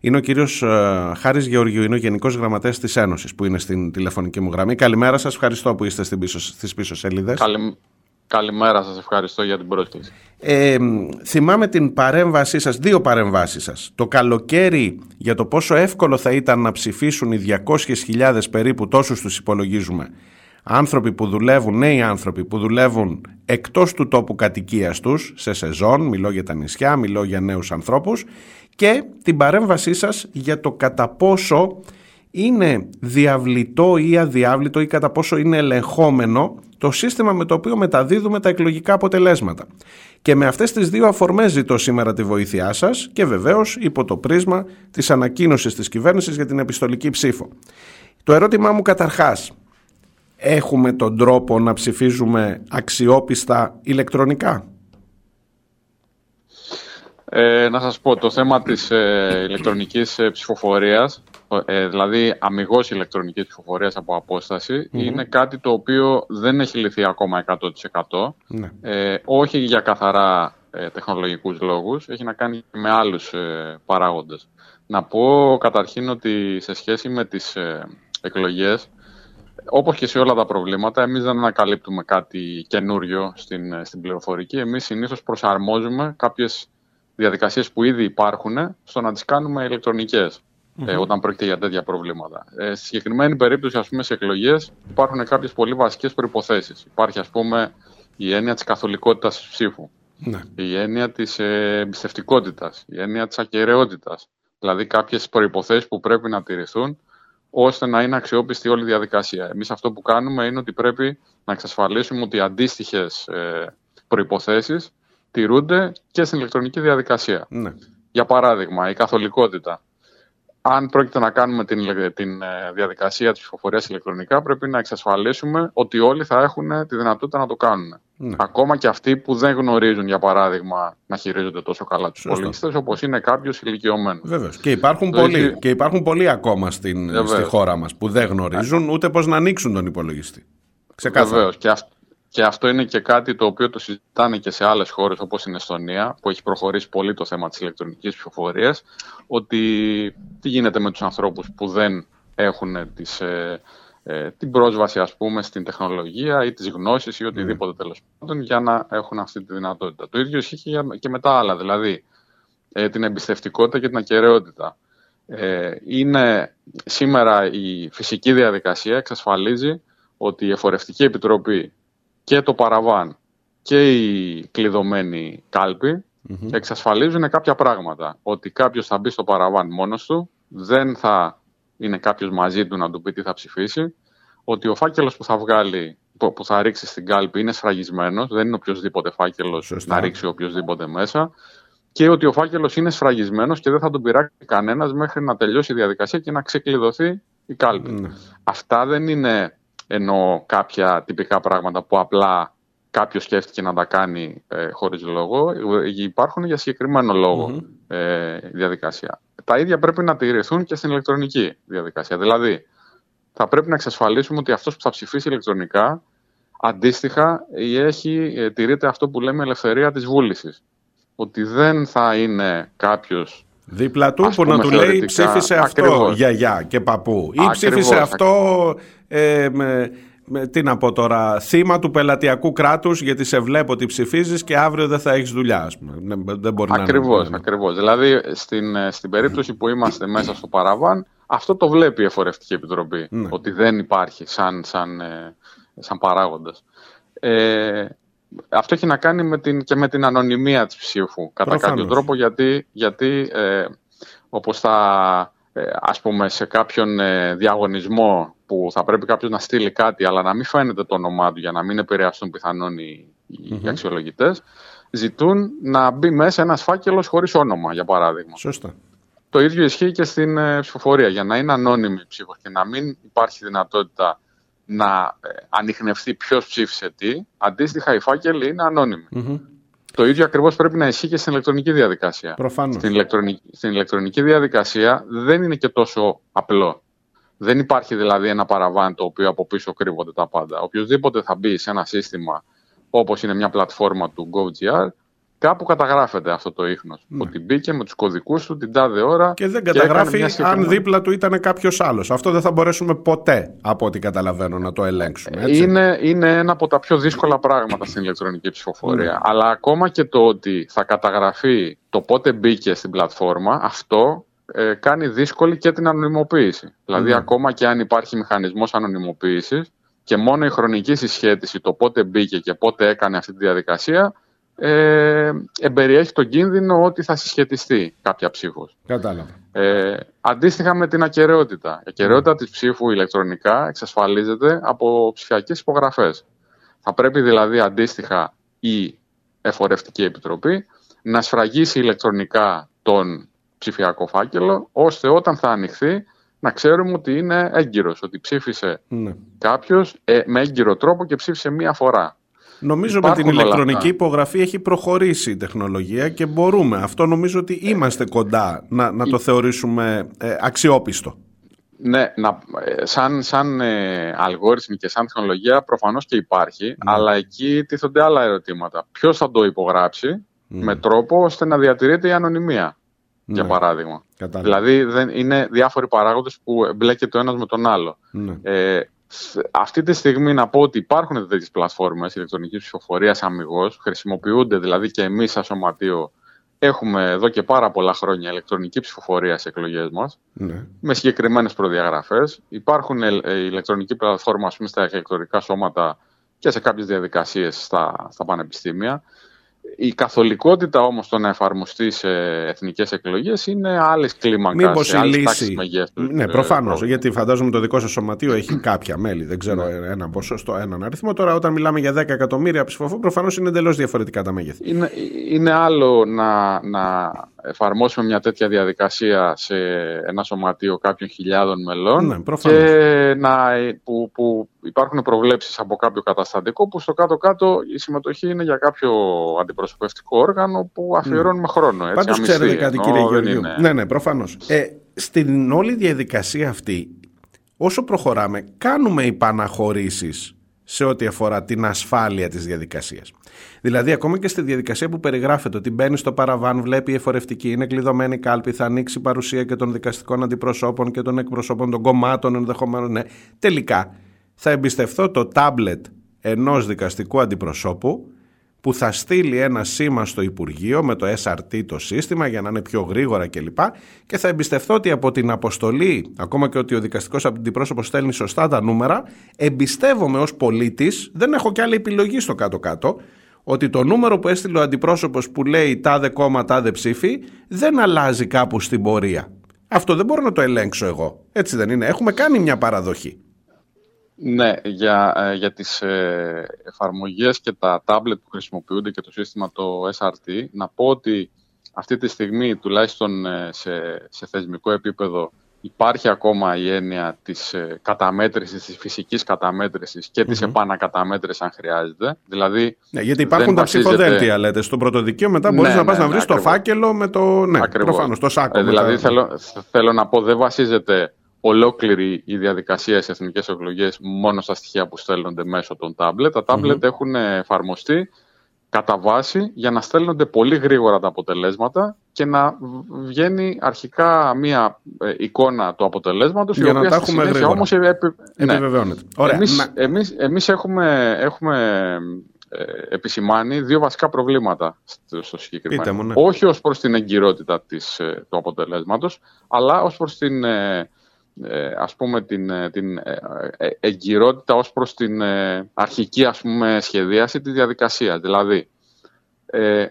είναι ο κύριος ε, Χάρης Γεωργίου, είναι ο Γενικός Γραμματέας της Ένωσης που είναι στην τηλεφωνική μου γραμμή. Καλημέρα σας, ευχαριστώ που είστε στις πίσω, στις πίσω σελίδες. Καλη... Καλημέρα σας, ευχαριστώ για την πρόσκληση. Ε, θυμάμαι την παρέμβασή σας, δύο παρεμβάσεις σας. Το καλοκαίρι για το πόσο εύκολο θα ήταν να ψηφίσουν οι 200.000 περίπου τόσους τους υπολογίζουμε άνθρωποι που δουλεύουν, νέοι άνθρωποι που δουλεύουν εκτός του τόπου κατοικίας τους, σε σεζόν, μιλώ για τα νησιά, μιλώ για νέους ανθρώπους και την παρέμβασή σας για το κατά πόσο είναι διαβλητό ή αδιάβλητο ή κατά πόσο είναι ελεγχόμενο το σύστημα με το οποίο μεταδίδουμε τα εκλογικά αποτελέσματα. Και με αυτές τις δύο αφορμές ζητώ σήμερα τη βοήθειά σας και βεβαίως υπό το πρίσμα της ανακοίνωσης της κυβέρνησης για την επιστολική ψήφο. Το ερώτημά μου καταρχάς, έχουμε τον τρόπο να ψηφίζουμε αξιόπιστα ηλεκτρονικά; Ε, να σας πω, το θέμα της ε, ηλεκτρονικής ε, ψηφοφορίας, ε, δηλαδή αμυγός ηλεκτρονικής ψηφοφορίας από είναι κάτι το οποίο δεν έχει λυθεί ακόμα 100%. Ναι. Ε, όχι για καθαρά ε, τεχνολογικούς λόγους, έχει να κάνει με άλλους παράγοντες. Να πω καταρχήν ότι σε σχέση με τις εκλογές, όπως και σε όλα τα προβλήματα, εμείς δεν ανακαλύπτουμε κάτι καινούριο στην, στην πληροφορική. Εμείς συνήθως προσαρμόζουμε κάποιες διαδικασίες που ήδη υπάρχουν στο να τις κάνουμε ηλεκτρονικές ε, όταν πρόκειται για τέτοια προβλήματα. Ε, στη συγκεκριμένη περίπτωση, ας πούμε, σε εκλογές υπάρχουν κάποιες πολύ βασικές προϋποθέσεις. Υπάρχει, ας πούμε, η έννοια της καθολικότητας της ψήφου. Ναι. Η έννοια της ε, εμπιστευτικότητας, η έννοια της ακαιρεότητας. Δηλαδή κάποιες προϋποθέσεις που πρέπει να τηρηθούν ώστε να είναι αξιόπιστη όλη η διαδικασία. Εμείς αυτό που κάνουμε είναι ότι πρέπει να εξασφαλίσουμε ότι αντίστοιχες προποθέσει τηρούνται και στην ηλεκτρονική διαδικασία. Ναι. Για παράδειγμα, η καθολικότητα. Αν πρόκειται να κάνουμε την, την ε, διαδικασία της ψηφοφορίας ηλεκτρονικά, πρέπει να εξασφαλίσουμε ότι όλοι θα έχουν τη δυνατότητα να το κάνουν. Ναι. Ακόμα και αυτοί που δεν γνωρίζουν, για παράδειγμα, να χειρίζονται τόσο καλά τους πολίτες, όπως είναι κάποιος ηλικιωμένος. Βεβαίως. Και, υπάρχουν πολλοί, και υπάρχουν πολλοί ακόμα στην, στη χώρα μας που δεν γνωρίζουν ούτε πώς να ανοίξουν τον υπολογιστή. Βεβαίως. Και, και αυτό είναι και κάτι το οποίο το συζητάνε και σε άλλες χώρες όπως η Εστονία, που έχει προχωρήσει πολύ το θέμα της ηλεκτρονικής ψηφοφορίας, ότι τι γίνεται με τους ανθρώπους που δεν έχουν τις, ε, ε, την πρόσβαση ας πούμε στην τεχνολογία ή τις γνώσεις ή οτιδήποτε mm. τέλος πάντων για να έχουν αυτή τη δυνατότητα. Το ίδιο ισχύει και, και με τα άλλα, δηλαδή ε, την εμπιστευτικότητα και την ακαιρεότητα. Ε, είναι σήμερα η φυσική διαδικασία εξασφαλίζει ότι η Εφορευτική Επιτροπή και το παραβάν και η κλειδωμένη εξασφαλίζουν κάποια πράγματα. Ότι κάποιος θα μπει στο παραβάν μόνος του, δεν θα είναι κάποιος μαζί του να του πει τι θα ψηφίσει, ότι ο φάκελος που θα βγάλει, που θα ρίξει στην κάλπη είναι σφραγισμένος, δεν είναι οποιοδήποτε φάκελος να ρίξει οποιοδήποτε μέσα, και ότι ο φάκελος είναι σφραγισμένος και δεν θα τον πειράξει κανένας μέχρι να τελειώσει η διαδικασία και να ξεκλειδωθεί η κάλπη. Ναι. Αυτά δεν είναι ενώ κάποια τυπικά πράγματα που απλά κάποιος σκέφτηκε να τα κάνει ε, χωρίς λόγο, ε, υπάρχουν για συγκεκριμένο ε, διαδικασία. Τα ίδια πρέπει να τηρηθούν και στην ηλεκτρονική διαδικασία. Δηλαδή, θα πρέπει να εξασφαλίσουμε ότι αυτός που θα ψηφίσει ηλεκτρονικά αντίστοιχα έχει, ε, τηρείται αυτό που λέμε ελευθερία της βούλησης. Ότι δεν θα είναι κάποιος Δίπλα του που να του λέει ψήφισε αυτό γιαγιά και παππού ή ψήφισε αυτό ε, με, με, τι να πω τώρα, θύμα του πελατειακού κράτους γιατί σε βλέπω ότι ψηφίζεις και αύριο δεν θα έχεις δουλειά ας πούμε. Δεν μπορεί ακριβώς, να ακριβώς. Δηλαδή στην, ε, στην περίπτωση που είμαστε μέσα στο παραβάν αυτό το βλέπει η Εφορευτική Επιτροπή ναι. ότι δεν υπάρχει σαν, σαν, ε, σαν παράγοντας. Ε, αυτό έχει να κάνει με την, και με την ανωνυμία της ψήφου κατά κάποιο τρόπο γιατί, γιατί ε, όπως θα ε, ας πούμε σε κάποιον ε, διαγωνισμό που θα πρέπει κάποιος να στείλει κάτι αλλά να μην φαίνεται το όνομά του για να μην επηρεαστούν πιθανόν οι, mm-hmm. οι αξιολογητές ζητούν να μπει μέσα ένας φάκελος χωρίς όνομα για παράδειγμα. Σωστά. Το ίδιο ισχύει και στην ε, ψηφοφορία. Για να είναι ανώνυμη η ψήφος και να μην υπάρχει δυνατότητα να ε, ανοιχνευτεί ποιος ψήφισε τι, αντίστοιχα οι φάκελοι είναι Το ίδιο ακριβώς πρέπει να ισχύει και στην ηλεκτρονική διαδικασία. Προφανώς. Στην, ηλεκτρονική, στην ηλεκτρονική διαδικασία δεν είναι και τόσο απλό. Δεν υπάρχει δηλαδή ένα παραβάν το οποίο από πίσω κρύβονται τα πάντα. Οποιοδήποτε θα μπει σε ένα σύστημα όπως είναι μια πλατφόρμα του GoGR κάπου καταγράφεται αυτό το ίχνος. Ναι. Ότι μπήκε με τους κωδικούς του την τάδε ώρα και δεν καταγράφει αν δίπλα του ήταν κάποιος άλλος. Αυτό δεν θα μπορέσουμε ποτέ, από ό,τι καταλαβαίνω, να το ελέγξουμε. Έτσι. Είναι, είναι ένα από τα πιο δύσκολα πράγματα στην ηλεκτρονική ψηφοφορία. Ναι. Αλλά ακόμα και το ότι θα καταγραφεί το πότε μπήκε στην πλατφόρμα, αυτό ε, κάνει δύσκολη και την ανωνυμοποίηση. Δηλαδή, ναι. ακόμα και αν υπάρχει μηχανισμός ανωνυμοποίησης και μόνο η χρονική συσχέτιση, το πότε μπήκε και πότε έκανε αυτή τη διαδικασία, ε, εμπεριέχει τον κίνδυνο ότι θα συσχετιστεί κάποια ψήφος. Κατάλαβα. Ε, αντίστοιχα με την ακαιρεότητα. Η ακαιρεότητα mm. της ψήφου ηλεκτρονικά εξασφαλίζεται από ψηφιακές υπογραφές. Θα πρέπει δηλαδή αντίστοιχα η Εφορευτική Επιτροπή να σφραγίσει ηλεκτρονικά τον ψηφιακό φάκελο, ώστε όταν θα ανοιχθεί να ξέρουμε ότι είναι έγκυρος, ότι ψήφισε ναι. κάποιος ε, με έγκυρο τρόπο και ψήφισε μία φορά. Νομίζω με την ηλεκτρονική υπογραφή έχει προχωρήσει η τεχνολογία και μπορούμε. Αυτό νομίζω ότι είμαστε κοντά να, να το θεωρήσουμε ε, αξιόπιστο. Ναι, να, ε, σαν, σαν ε, αλγόριθμη και σαν τεχνολογία προφανώς και υπάρχει, ναι. αλλά εκεί τίθονται άλλα ερωτήματα. Ποιος θα το υπογράψει ναι. με τρόπο ώστε να διατηρείται η ανωνυμία, για ναι. παράδειγμα. Δηλαδή δεν, είναι διάφοροι παράγοντες που μπλέκεται το ένας με τον άλλο. Ε, αυτή τη στιγμή να πω ότι υπάρχουν τέτοιες πλατφόρμες ηλεκτρονικής ψηφοφορίας αμυγός, χρησιμοποιούνται δηλαδή και εμείς σαν σωματείο έχουμε εδώ και πάρα πολλά χρόνια ηλεκτρονική ψηφοφορία σε εκλογές μας ναι. με συγκεκριμένες προδιαγραφές. Υπάρχουν ε, ηλεκτρονική πλατφόρμα πούμε, στα ηλεκτρονικά σώματα και σε κάποιες διαδικασίες στα, στα πανεπιστήμια. Η καθολικότητα όμως το να εφαρμοστεί σε εθνικές εκλογές είναι άλλες κλίμακες, Μήπως η λύση... Ναι, ε, προφανώς, γιατί φαντάζομαι το δικό σας σωματείο έχει κάποια μέλη, δεν ξέρω ναι. ένα ποσοστό, έναν αριθμό. Τώρα όταν μιλάμε για 10 εκατομμύρια ψηφοφόρους, προφανώς είναι εντελώς διαφορετικά τα μέγεθη. Είναι, είναι άλλο να, να εφαρμόσουμε μια τέτοια διαδικασία σε ένα σωματείο κάποιων χιλιάδων μελών ναι, και να, που, που υπάρχουν προβλέψεις από κάποιο καταστατικό που στο κάτω-κάτω η συμμετοχή είναι για κάποιο αντιπροσωπευτικό όργανο που αφιερώνουμε ναι. χρόνο. Έτσι, Πάντως ξέρετε κάτι κύριε Γεωργίου. Ναι, ναι, προφανώς. Ε, στην όλη διαδικασία αυτή, όσο προχωράμε, κάνουμε υπαναχωρήσεις σε ό,τι αφορά την ασφάλεια της διαδικασίας. Δηλαδή, ακόμα και στη διαδικασία που περιγράφεται ότι μπαίνει στο παραβάν, βλέπει η εφορευτική, είναι κλειδωμένη κάλπη, θα ανοίξει η παρουσία και των δικαστικών αντιπροσώπων και των εκπροσώπων των κομμάτων ενδεχομένω. Ναι. Τελικά, θα εμπιστευτώ το τάμπλετ ενός δικαστικού αντιπροσώπου που θα στείλει ένα σήμα στο Υπουργείο με το SRT το σύστημα για να είναι πιο γρήγορα κλπ. Και θα εμπιστευτώ ότι από την αποστολή, ακόμα και ότι ο δικαστικός αντιπρόσωπος στέλνει σωστά τα νούμερα, εμπιστεύομαι ως πολίτης, δεν έχω και άλλη επιλογή στο κάτω-κάτω, ότι το νούμερο που έστειλε ο αντιπρόσωπος που λέει τάδε κόμμα, τάδε ψήφι, δεν αλλάζει κάπου στην πορεία. Αυτό δεν μπορώ να το ελέγξω εγώ. Έτσι δεν είναι. Έχουμε κάνει μια παραδοχή. Ναι, για, ε, για τις ε, εφαρμογές και τα τάμπλετ που χρησιμοποιούνται και το σύστημα το SRT, να πω ότι αυτή τη στιγμή, τουλάχιστον ε, σε, σε θεσμικό επίπεδο, υπάρχει ακόμα η έννοια της ε, καταμέτρησης, της φυσικής καταμέτρησης και της mm-hmm. επανακαταμέτρησης αν χρειάζεται. Δηλαδή, ναι, γιατί υπάρχουν τα βασίζεται... ψηφοδέλτια, λέτε, στο πρωτοδικείο, μετά μπορείς ναι, να πας ναι, να βρεις ναι, το φάκελο με το... Ναι, ακριβώς. προφανώς, το σάκο. Ε, δηλαδή, θέλω, θέλω να πω, δεν βασίζεται ολόκληρη η διαδικασία σε εθνικές εκλογές μόνο στα στοιχεία που στέλνονται μέσω των τάμπλετ. Τα τάμπλετ έχουν εφαρμοστεί κατά βάση για να στέλνονται πολύ γρήγορα τα αποτελέσματα και να βγαίνει αρχικά μία ε, εικόνα του αποτελέσματος για η οποία να τα έχουμε γρήγορα. Όμως επι... Ναι. Επιβεβαιώνεται. Ωραία. Εμείς, εμείς, εμείς έχουμε, έχουμε ε, επισημάνει δύο βασικά προβλήματα στο, στο συγκεκριμένο. Ναι. Όχι ως προς την εγκυρότητα της, ε, του αποτελέσματος, αλλά ως προς την ε, ας πούμε την, ε, την ε, εγκυρότητα ως προς την αρχική ας πούμε σχεδίαση της διαδικασίας. Δηλαδή, ε,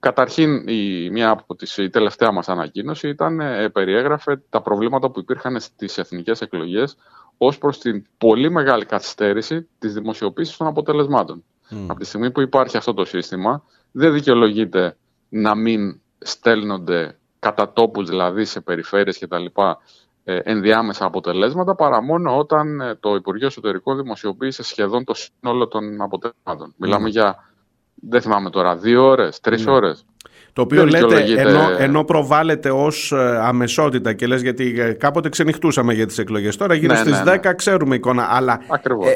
καταρχήν η, μία από τις, η τελευταία μας ανακοίνωση ήταν, περιέγραφε τα προβλήματα που υπήρχαν στις εθνικές εκλογές ως προς την πολύ μεγάλη καθυστέρηση της δημοσιοποίησης των αποτελεσμάτων. Mm. Από τη στιγμή που υπάρχει αυτό το σύστημα, δεν δικαιολογείται να μην στέλνονται κατά τόπους, δηλαδή σε περιφέρειες κτλ. Ε, ενδιάμεσα αποτελέσματα παρά μόνο όταν ε, το Υπουργείο Εσωτερικών δημοσιοποίησε σχεδόν το σύνολο των αποτελεσμάτων. Μιλάμε για, δεν θυμάμαι τώρα, δύο ώρες, τρεις mm. ώρες. Το οποίο λέτε, ενώ, ενώ προβάλλεται ως ε, αμεσότητα και λες γιατί ε, κάποτε ξενυχτούσαμε για τις εκλογές. Τώρα γύρω ναι, στις ναι, 10 ναι. ξέρουμε εικόνα. Αλλά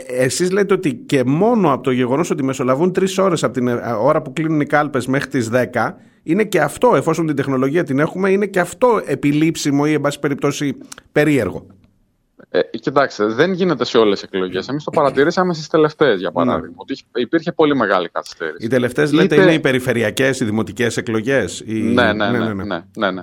ε, εσείς λέτε ότι και μόνο από το γεγονός ότι μεσολαβούν τρεις ώρες από την ε, ώρα που κλείνουν οι κάλπες μέχρι τις 10, είναι και αυτό, εφόσον την τεχνολογία την έχουμε, είναι και αυτό επιλήψιμο ή, εν πάση περιπτώσει, περίεργο. Ε, κοιτάξτε, δεν γίνεται σε όλες τις εκλογές. Εμείς το παρατηρήσαμε στις τελευταίες, για παράδειγμα. Ναι. Ότι υπήρχε πολύ μεγάλη καθυστέρηση. Οι τελευταίες, λέτε, είναι οι περιφερειακές, οι δημοτικές εκλογές. Οι... Ναι, ναι, ναι. ναι, ναι, ναι. ναι, ναι.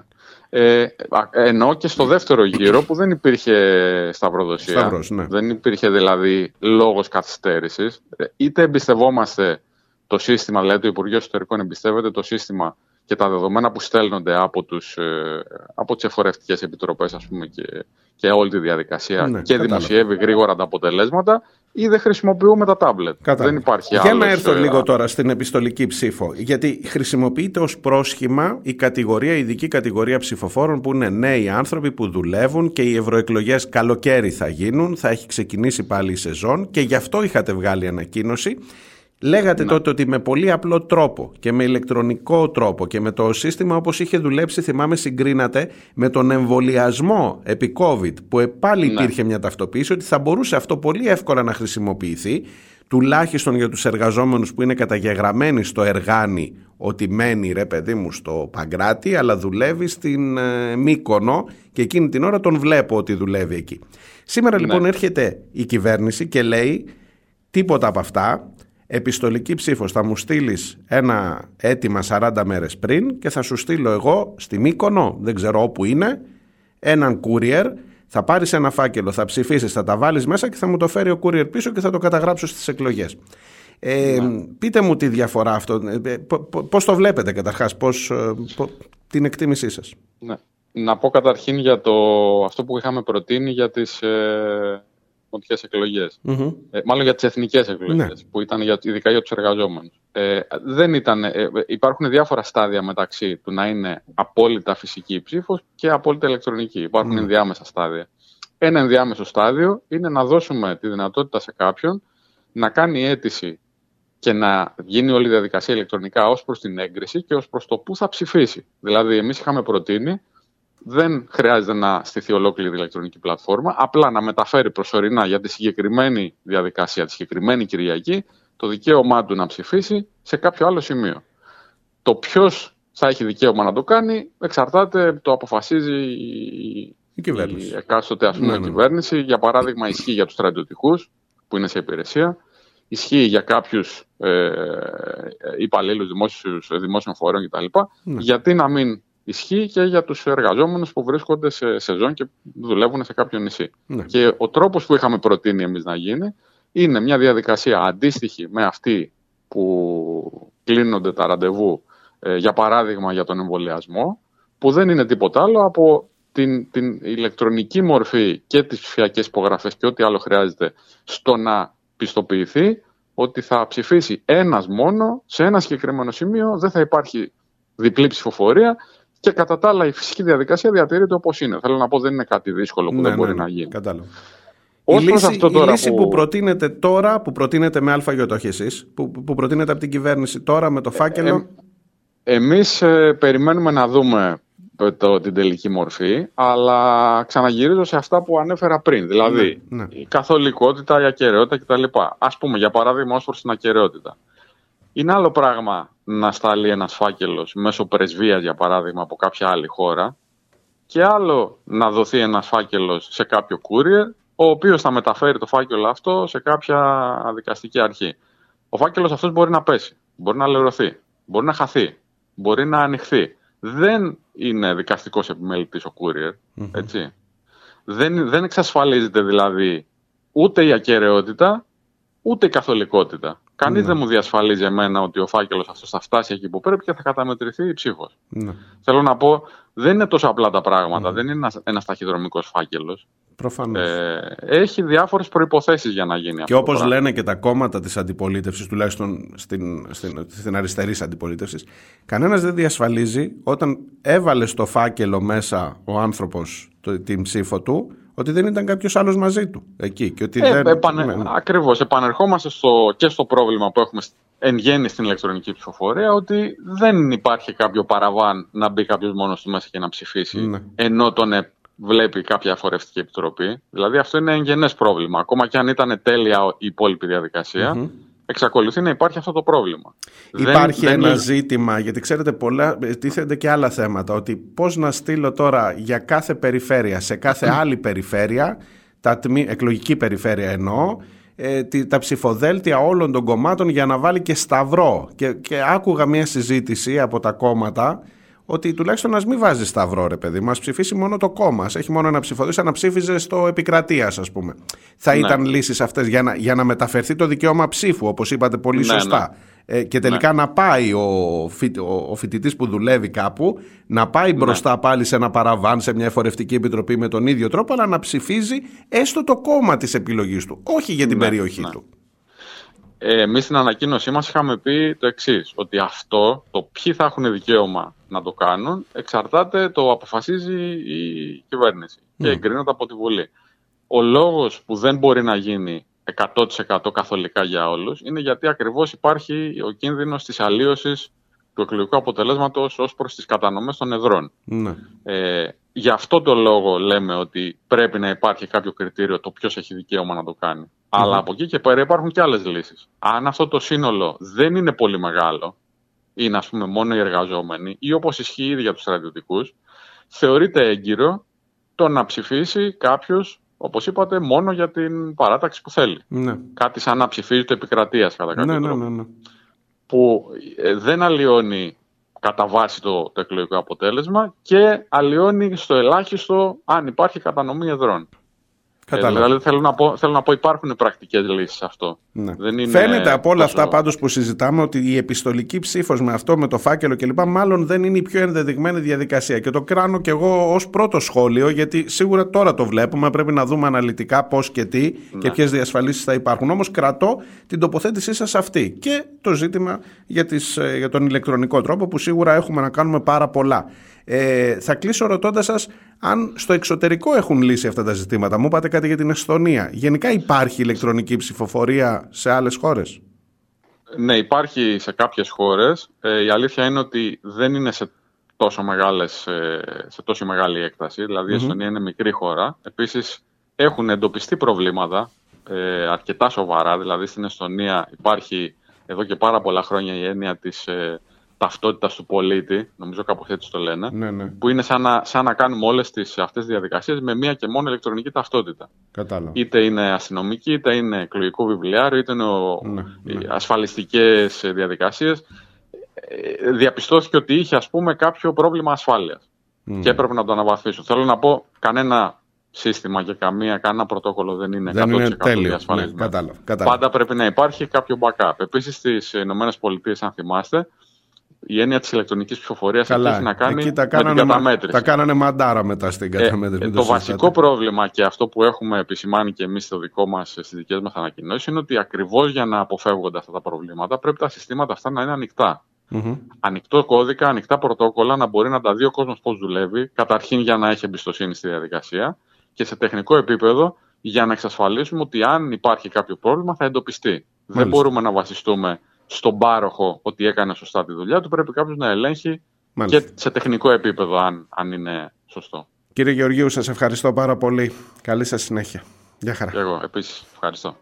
Ε, ενώ και στο δεύτερο γύρο που δεν υπήρχε σταυροδοσία. Σταυρός, ναι. Δεν υπήρχε δηλαδή λόγος καθυστέρησης. Ε, είτε εμπιστευόμαστε το σύστημα, δηλαδή το Υπουργείο Εσωτερικών εμπιστεύεται το σύστημα και τα δεδομένα που στέλνονται από, τους, ε, από τις εφορευτικές επιτροπές ας πούμε, και, και όλη τη διαδικασία ναι, και κατάλαβα. δημοσιεύει γρήγορα τα αποτελέσματα ή δεν χρησιμοποιούμε τα τάμπλετ. Δεν υπάρχει Για να έρθω ε, λίγο τώρα στην επιστολική ψήφο. Γιατί χρησιμοποιείται ως πρόσχημα η κατηγορία, η ειδική κατηγορία ψηφοφόρων που είναι νέοι άνθρωποι που δουλεύουν και οι ευρωεκλογές καλοκαίρι θα γίνουν, θα έχει ξεκινήσει πάλι η σεζόν και γι' αυτό είχατε βγάλει ανακοίνωση Λέγατε ναι. τότε ότι με πολύ απλό τρόπο και με ηλεκτρονικό τρόπο και με το σύστημα όπως είχε δουλέψει, θυμάμαι συγκρίνατε, με τον εμβολιασμό επί COVID, που πάλι ναι. υπήρχε μια ταυτοποίηση, ότι θα μπορούσε αυτό πολύ εύκολα να χρησιμοποιηθεί, τουλάχιστον για τους εργαζόμενους που είναι καταγεγραμμένοι στο εργάνι ότι μένει ρε παιδί μου στο Παγκράτη αλλά δουλεύει στην ε, Μύκονο και εκείνη την ώρα τον βλέπω ότι δουλεύει εκεί. Σήμερα ναι. λοιπόν έρχεται η κυβέρνηση και λέει τίποτα από αυτά επιστολική ψήφος θα μου στείλεις ένα αίτημα 40 μέρες πριν και θα σου στείλω εγώ στη Μύκονο, δεν ξέρω όπου είναι, έναν courier, θα πάρεις ένα φάκελο, θα ψηφίσεις, θα τα βάλεις μέσα και θα μου το φέρει ο courier πίσω και θα το καταγράψω στις εκλογές. Ε, ναι. Πείτε μου τη διαφορά αυτό, ε, πώς το βλέπετε καταρχάς, πώς, ε, την εκτίμησή σας; Ναι. Να πω καταρχήν για το, αυτό που είχαμε προτείνει για τις ε, εκλογές. Ε, μάλλον για τις εθνικές εκλογές, ναι. που ήταν για, ειδικά για τους εργαζόμενους. Ε, δεν ήταν, ε, υπάρχουν διάφορα στάδια μεταξύ του να είναι απόλυτα φυσική ψήφος και απόλυτα ηλεκτρονική. Υπάρχουν mm. ενδιάμεσα στάδια. Ένα ενδιάμεσο στάδιο είναι να δώσουμε τη δυνατότητα σε κάποιον να κάνει αίτηση και να γίνει όλη η διαδικασία ηλεκτρονικά ως προς την έγκριση και ως προς το πού θα ψηφίσει. Δηλαδή, εμείς είχαμε προτείνει δεν χρειάζεται να στηθεί ολόκληρη η ηλεκτρονική πλατφόρμα, απλά να μεταφέρει προσωρινά για τη συγκεκριμένη διαδικασία, τη συγκεκριμένη Κυριακή, το δικαίωμά του να ψηφίσει σε κάποιο άλλο σημείο. Το ποιος θα έχει δικαίωμα να το κάνει εξαρτάται, το αποφασίζει η, η κυβέρνηση. Η εκάστοτε ας πούμε, ναι, ναι. κυβέρνηση. Για παράδειγμα, ισχύει για τους στρατιωτικούς που είναι σε υπηρεσία. Ισχύει για κάποιους ε, υπαλλήλους δημόσιων φορέων κτλ. Ναι. Γιατί να μην ισχύει και για τους εργαζόμενους που βρίσκονται σε σεζόν και δουλεύουν σε κάποιο νησί. Ναι. Και ο τρόπος που είχαμε προτείνει εμείς να γίνει είναι μια διαδικασία αντίστοιχη με αυτή που κλείνονται τα ραντεβού, ε, για παράδειγμα για τον εμβολιασμό, που δεν είναι τίποτα άλλο από την, την ηλεκτρονική μορφή και τις ψηφιακές υπογραφές και ό,τι άλλο χρειάζεται στο να πιστοποιηθεί ότι θα ψηφίσει ένας μόνο σε ένα συγκεκριμένο σημείο, δεν θα υπάρχει διπλή ψηφοφορία και κατά τα άλλα η φυσική διαδικασία διατηρείται όπως είναι. Θέλω να πω δεν είναι κάτι δύσκολο που ναι, δεν μπορεί ναι, να γίνει. Κατάλαβα. η λύση, η λύση που... προτείνεται τώρα, που προτείνεται με ΑΙ, όχι εσείς, που, που προτείνεται από την κυβέρνηση τώρα με το φάκελο. Ε, εμείς ε, περιμένουμε να δούμε το, την τελική μορφή, αλλά ξαναγυρίζω σε αυτά που ανέφερα πριν. Δηλαδή, ναι, ναι. η καθολικότητα, η ακαιρεότητα κτλ. Α πούμε, για παράδειγμα, ως προς την ακαιρεότητα. Είναι άλλο πράγμα να σταλεί ένας φάκελος μέσω πρεσβείας, για παράδειγμα, από κάποια άλλη χώρα και άλλο να δοθεί ένας φάκελος σε κάποιο courier, ο οποίος θα μεταφέρει το φάκελο αυτό σε κάποια δικαστική αρχή. Ο φάκελος αυτός μπορεί να πέσει, μπορεί να λερωθεί, μπορεί να χαθεί, μπορεί να ανοιχθεί. Δεν είναι δικαστικός επιμέλητης ο courier, έτσι. Δεν, δεν εξασφαλίζεται δηλαδή ούτε η ακαιρεότητα, ούτε η καθολικότητα. Κανείς ναι. δεν μου διασφαλίζει εμένα ότι ο φάκελος αυτός θα φτάσει εκεί που πρέπει και θα καταμετρηθεί η ψήφος. Ναι. Θέλω να πω, δεν είναι τόσο απλά τα πράγματα. Ναι. Δεν είναι ένας ταχυδρομικός φάκελος. Προφανώς. Ε, έχει διάφορες προποθέσει για να γίνει και αυτό. Και όπως λένε και τα κόμματα της αντιπολίτευσης, τουλάχιστον στην, στην, στην αριστερής αντιπολίτευσης, κανένας δεν διασφαλίζει όταν έβαλε στο φάκελο μέσα ο άνθρωπος την ψήφο του ότι δεν ήταν κάποιος άλλος μαζί του εκεί. Και ότι ε, δεν... επανε... ναι, ναι. Ακριβώς. Επανερχόμαστε στο... και στο πρόβλημα που έχουμε εν γέννη στην ηλεκτρονική ψηφοφορία ότι δεν υπάρχει κάποιο παραβάν να μπει κάποιος μόνος του μέσα και να ψηφίσει, ναι. ενώ τον ε, βλέπει κάποια αφορευτική επιτροπή. Δηλαδή αυτό είναι εγγενές πρόβλημα. Ακόμα και αν ήταν τέλεια η υπόλοιπη εξακολουθεί να υπάρχει αυτό το πρόβλημα. Υπάρχει δεν, ένα ζήτημα, γιατί ξέρετε πολλά, τίθενται και άλλα θέματα, ότι πώς να στείλω τώρα για κάθε περιφέρεια, σε κάθε άλλη περιφέρεια, τα εκλογική περιφέρεια εννοώ, ε, τα ψηφοδέλτια όλων των κομμάτων για να βάλει και σταυρό. Και, και άκουγα μια συζήτηση από τα κόμματα ότι τουλάχιστον να μην βάζεις σταυρό, ρε παιδί. Μα ψηφίσει μόνο το κόμμα. Έχει μόνο ένα ψηφοδέλτιο, να ψήφιζε στο επικρατεία, ας πούμε. Θα ναι. ήταν λύσεις αυτές για να, για να μεταφερθεί το δικαίωμα ψήφου, όπως είπατε πολύ ναι, σωστά. Ναι. Ε, και τελικά ναι. να πάει ο, ο, ο φοιτητής που δουλεύει κάπου, να πάει ναι. μπροστά πάλι σε ένα παραβάν, σε μια εφορευτική επιτροπή με τον ίδιο τρόπο, αλλά να ψηφίζει έστω το κόμμα της επιλογής του, όχι για την περιοχή του. Ε, Εμείς στην ανακοίνωσή μας είχαμε πει το εξής, ότι αυτό, το ποιοι θα έχουν δικαίωμα να το κάνουν, εξαρτάται, το αποφασίζει η κυβέρνηση και εγκρίνεται από τη Βουλή. Ο λόγος που δεν μπορεί να γίνει 100% καθολικά για όλους είναι γιατί ακριβώς υπάρχει ο κίνδυνος της αλλίωσης του εκλογικού αποτελέσματος ως προς τις κατανομές των εδρών. Ναι. Ε, γι' αυτό το λόγο λέμε ότι πρέπει να υπάρχει κάποιο κριτήριο το ποιος έχει δικαίωμα να το κάνει. Αλλά από εκεί και πέρα υπάρχουν και άλλες λύσεις. Αν αυτό το σύνολο δεν είναι πολύ μεγάλο, είναι ας πούμε μόνο οι εργαζόμενοι, ή όπως ισχύει ήδη για τους στρατιωτικούς, θεωρείται έγκυρο το να ψηφίσει κάποιος, όπως είπατε, μόνο για την παράταξη που θέλει. Ναι. Κάτι σαν να ψηφίζει το επικρατείας κατά κάποιο ναι, ναι τρόπο. Ναι, ναι, που ε, δεν αλλοιώνει κατά βάση το, το εκλογικό αποτέλεσμα και αλλοιώνει στο ελάχιστο αν υπάρχει κατανομή εδρών. Ε, δηλαδή θέλω να, πω, θέλω να πω υπάρχουν πρακτικές λύσεις σε αυτό. Ναι. Δεν είναι Φαίνεται από όλα αυτά πάντως που συζητάμε ότι η επιστολική ψήφος με αυτό, με το φάκελο κλπ. μάλλον δεν είναι η πιο ενδεδειγμένη διαδικασία. Και το κράνω και εγώ ως πρώτο σχόλιο γιατί σίγουρα τώρα το βλέπουμε, πρέπει να δούμε αναλυτικά πώς και τι ναι. και ποιες διασφαλίσεις θα υπάρχουν. Όμως κρατώ την τοποθέτησή σας αυτή και το ζήτημα για, τις, ε, για τον ηλεκτρονικό τρόπο που σίγουρα έχουμε να κάνουμε πάρα πολλά. Ε, θα κλείσω ρωτώντας σας αν στο εξωτερικό έχουν λύσει αυτά τα ζητήματα. Μου είπατε κάτι για την Εσθονία. Γενικά υπάρχει ηλεκτρονική ψηφοφορία σε άλλες χώρες; Ναι, υπάρχει σε κάποιες χώρες. Ε, η αλήθεια είναι ότι δεν είναι σε τόσο, μεγάλες, ε, σε τόσο μεγάλη έκταση. Δηλαδή η Εσθονία είναι μικρή χώρα. Επίσης έχουν εντοπιστεί προβλήματα ε, αρκετά σοβαρά. Δηλαδή στην Εσθονία υπάρχει εδώ και πάρα πολλά χρόνια η έννοια της ε, ταυτότητας του πολίτη, νομίζω κάπως έτσι το λένε, ναι, ναι. που είναι σαν να, σαν να κάνουμε όλες αυτές τις διαδικασίες με μία και μόνο ηλεκτρονική ταυτότητα. Κατάλαβα. Είτε είναι αστυνομική, είτε είναι εκλογικό βιβλιάριο, είτε είναι ναι, ναι. ασφαλιστικές διαδικασίες. Ε, διαπιστώθηκε ότι είχε ας πούμε κάποιο πρόβλημα ασφάλειας και έπρεπε να το αναβαθμίσουν. Θέλω να πω, κανένα σύστημα και καμία, κανένα πρωτόκολλο δεν είναι δεν 100% είναι τέλειο. Ναι, κατάλαβα, κατάλαβα. Πάντα πρέπει να υπάρχει κάποιο backup. Επίσης στις ΗΠΑ, αν θυμάστε, η έννοια της ηλεκτρονικής ψηφοφορίας έχει να κάνει με την καταμέτρηση. Τα κάνανε μαντάρα μετά στην ε, καταμέτρηση. Ε, το, το βασικό πρόβλημα και αυτό που έχουμε επισημάνει και εμείς στο δικό μας, στις δικές μας ανακοινώσεις είναι ότι ακριβώς για να αποφεύγονται αυτά τα προβλήματα πρέπει τα συστήματα αυτά να είναι ανοιχτά. Mm-hmm. Ανοιχτό κώδικα, ανοιχτά πρωτόκολλα, να μπορεί να τα δει ο κόσμος πώς δουλεύει. Καταρχήν για να έχει εμπιστοσύνη στη διαδικασία και σε τεχνικό επίπεδο για να εξασφαλίσουμε ότι αν υπάρχει κάποιο πρόβλημα θα εντοπιστεί. Δεν μπορούμε να βασιστούμε στον πάροχο ότι έκανε σωστά τη δουλειά του, πρέπει κάποιος να ελέγχει και σε τεχνικό επίπεδο αν, αν είναι σωστό. Κύριε Γεωργίου, σας ευχαριστώ πάρα πολύ. Καλή σας συνέχεια. Γεια χαρά. Και εγώ επίσης. Ευχαριστώ.